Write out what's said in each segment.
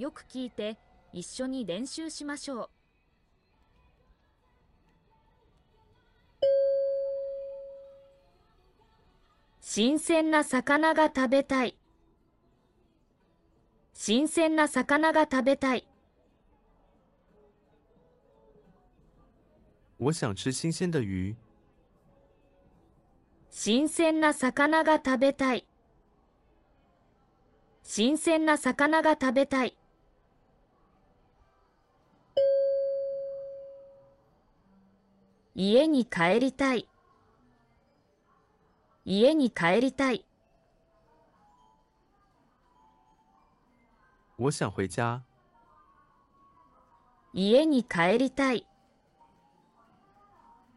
よく聞いて一緒に練習しましょう。新鮮な魚が食べたい。新鮮な魚が食べたい。我想吃新鲜的鱼。新鮮な魚が食べたい。新鮮な魚が食べたい。家に帰りたい。家に帰りたい。我想回家。家に帰りたい。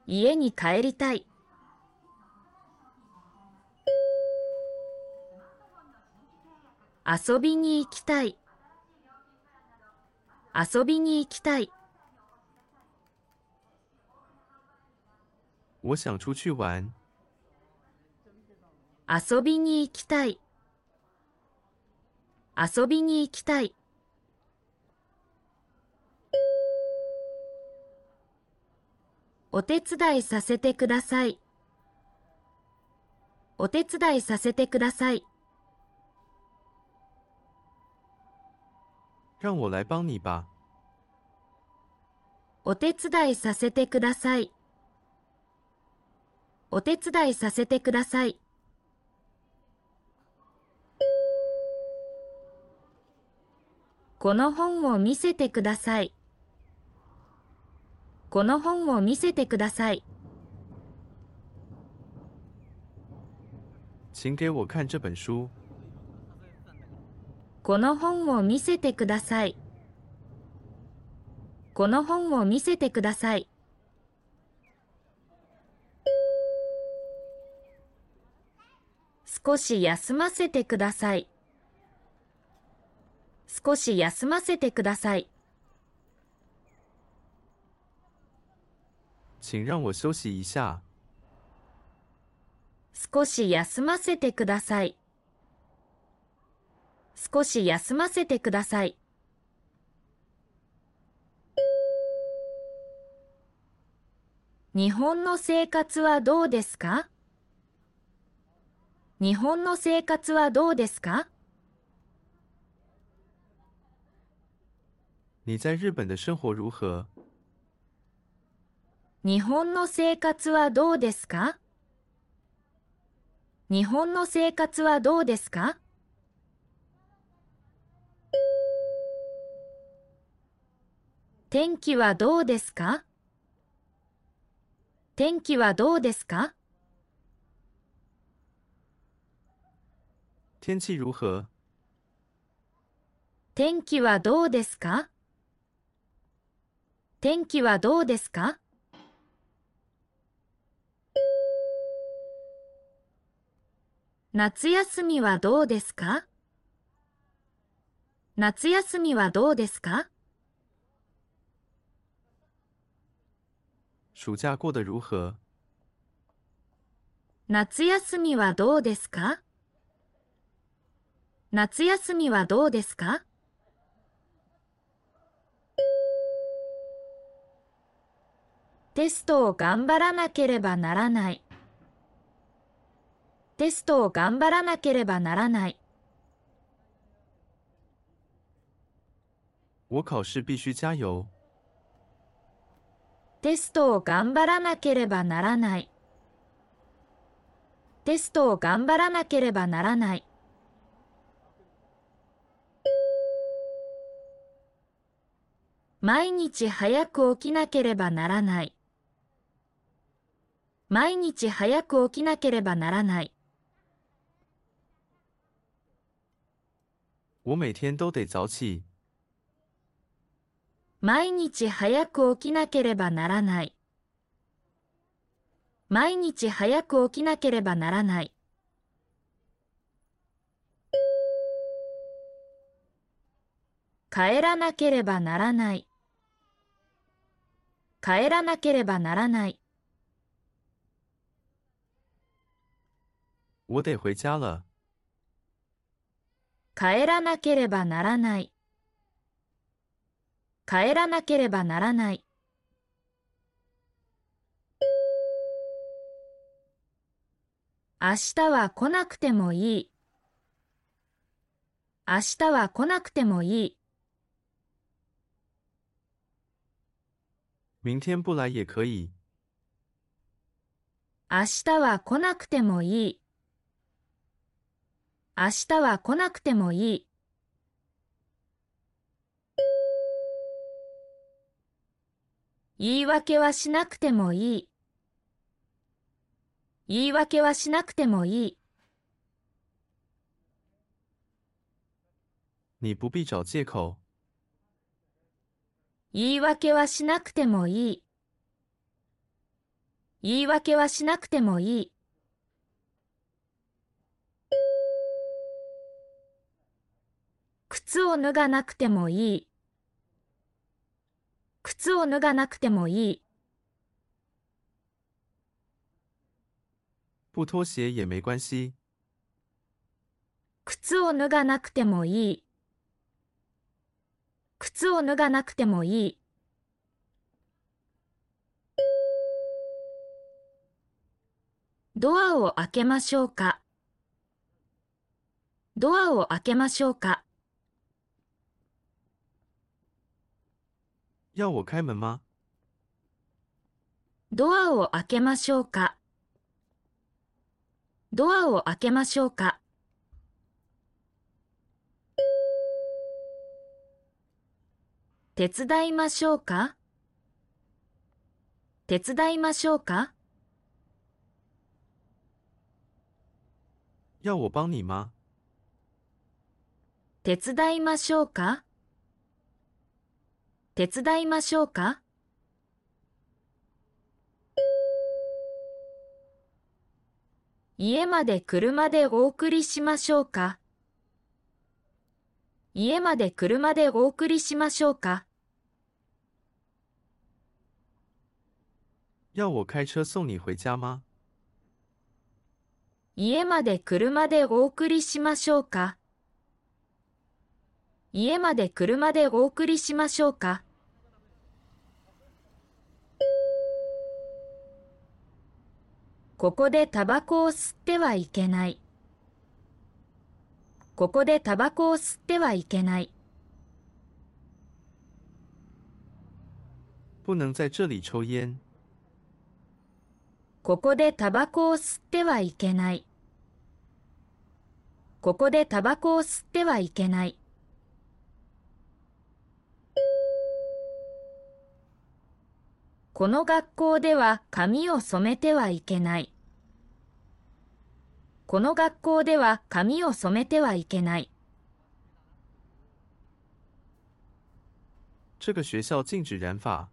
家に帰りたい。遊びに行きたい。遊びに行きたい。我想出去玩。遊びに行きたい。遊びに行きたい。お手伝いさせてください。お手伝いさせてください。让我来帮你吧。お手伝いさせてください。お手伝いさせてください。この本を見せてください。この本を見せてください。请给我看这本书。この本を見せてください。この本を見せてください。少し休ませてください。少し休ませてください。请让我休息一下。少し休ませてください。少し休ませてください。日本の生活はどうですか？日本の生活はどうですか？你在日本的生活如何？日本の生活はどうですか？日本の生活はどうですか？天気はどうですか？天気はどうですか？天气如何？天気はどうですか？天気はどうですか？夏休みはどうですか？夏休みはどうですか？暑假过得如何？夏休みはどうですか？夏休みはどうですか？テストを頑張らなければならない。テストを頑張らなければならない。我考试必须加油。テストを頑張らなければならない。テストを頑張らなければならない。毎日早く起きなければならない。毎日早く起きなければならない。我每天都得早起。毎日早く起きなければならない。毎日早く起きなければならない。帰らなければならない。帰らなければならない。我得回家了。帰らなければならない。帰らなければならない。明日は来なくてもいい。明日は来なくてもいい。明天不来也可以。明日は来なくてもいい。明日は来なくてもいい。言い訳はしなくてもいい。言い訳はしなくてもいい。你不必找借口。言い訳はしなくてもいい。言い訳はしなくてもいい。靴を脱がなくてもいい。靴を脱がなくてもいい。不脱鞋也没关系。靴を脱がなくてもいい。靴を脱がなくてもいい。ドアを開けましょうか。ドアを開けましょうか。要我开门吗？ドアを開けましょうか。ドアを開けましょうか。手伝いましょうか？手伝いましょうか？要我帮你吗？手伝いましょうか？手伝いましょうか？家まで車でお送りしましょうか？家まで車でお送りしましょうか？要我开车送你回家吗？家まで車でお送りしましょうか？家まで車でお送りしましょうか？ここでタバコを吸ってはいけない。ここでタバコを吸ってはいけない。不能在这里抽烟。ここでタバコを吸ってはいけない。ここでタバコを吸ってはいけない。この学校では髪を染めてはいけない。この学校では髪を染めてはいけない。这个学校禁止染发。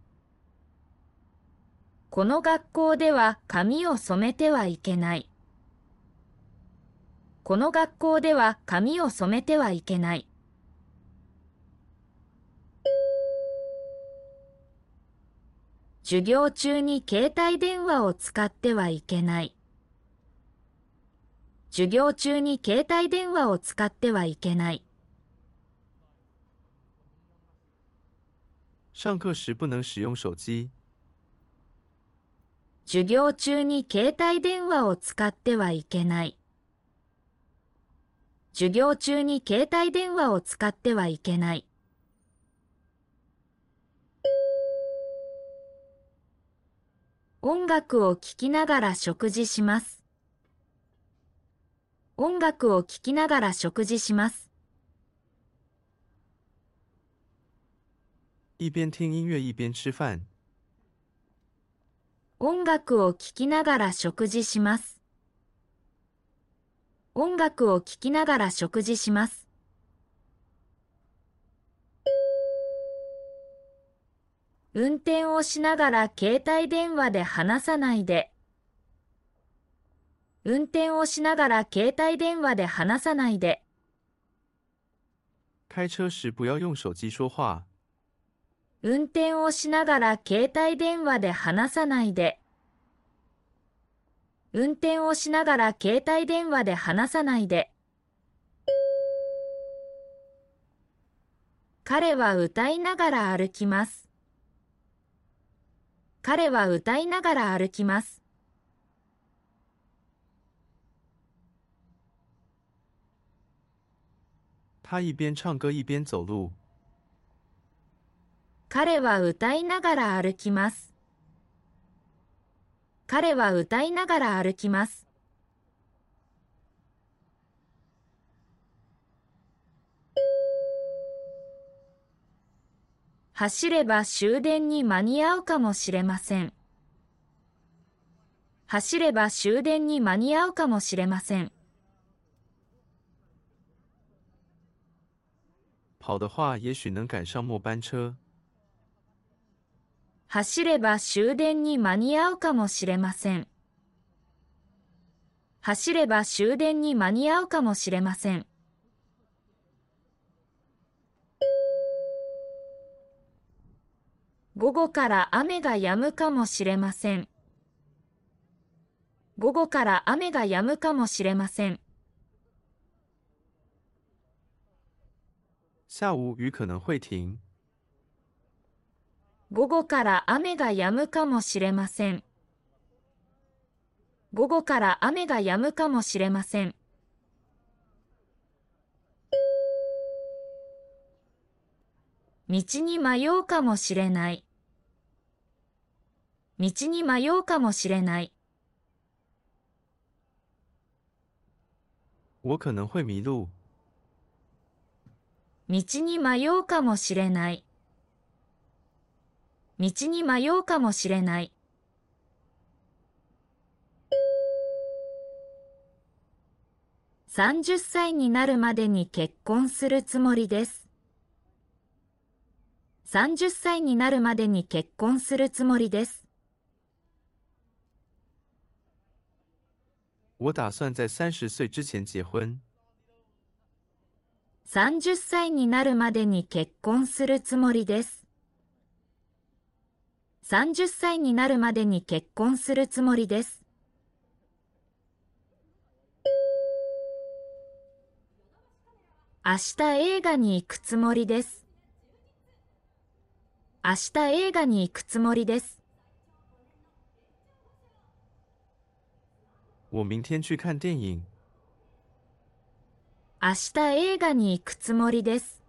この学校では髪を染めてはいけない。この学校では髪を染めてはいけない。授業中に携帯電話を使ってはいけない。授業中に携帯電話を使ってはいけない。上课时不能使用手机。授業中に携帯電話を使ってはいけない。授業中に携帯電話を使ってはいけない。音楽を聴きながら食事します。音楽を聴きながら食事します。一边听音乐一边吃饭。音楽を聴きながら食事します。音楽を聴きながら食事します。運転をしながら携帯電話で話さないで。運転をしながら携帯電話で話さないで。开车时不要用手机说话。運転をしながら携帯電話で話さないで。運転をしながら携帯電話で話さないで。彼は歌いながら歩きます。彼は歌いながら歩きます。他一边唱歌一边走路。彼は歌いながら歩きます。彼は歌いながら歩きます。走れば終電に間に合うかもしれません。走れば終電に間に合うかもしれません。跑的话，也许能赶上末班车。走れば終電に間に合うかもしれません。走れば終電に間に合うかもしれません。午後から雨が止むかもしれません。午後から雨が止むかもしれません。下午雨可能会停。午後から雨が止むかもしれません。午後から雨が止むかもしれません。道に迷うかもしれない。道に迷うかもしれない。我可能会迷路。道に迷うかもしれない。道に迷うかもしれない。30歳になるまでに結婚するつもりです。30歳になるまでに結婚するつもりです。我打算在三十岁之前结婚。30歳になるまでに結婚するつもりです。30歳になるまでに結婚するつもりです。明日映画に行くつもりです。明日映画に行くつもりです。我明天去看电影。明日映画に行くつもりです。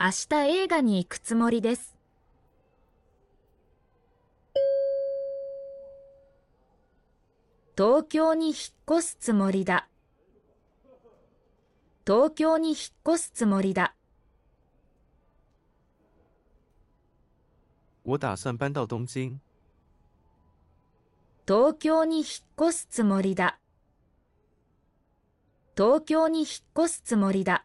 明日映画に行くつもりです。東京に引っ越すつもりだ。東京に引っ越すつもりだ。我打算搬到东京。東京に引っ越すつもりだ。東京に引っ越すつもりだ。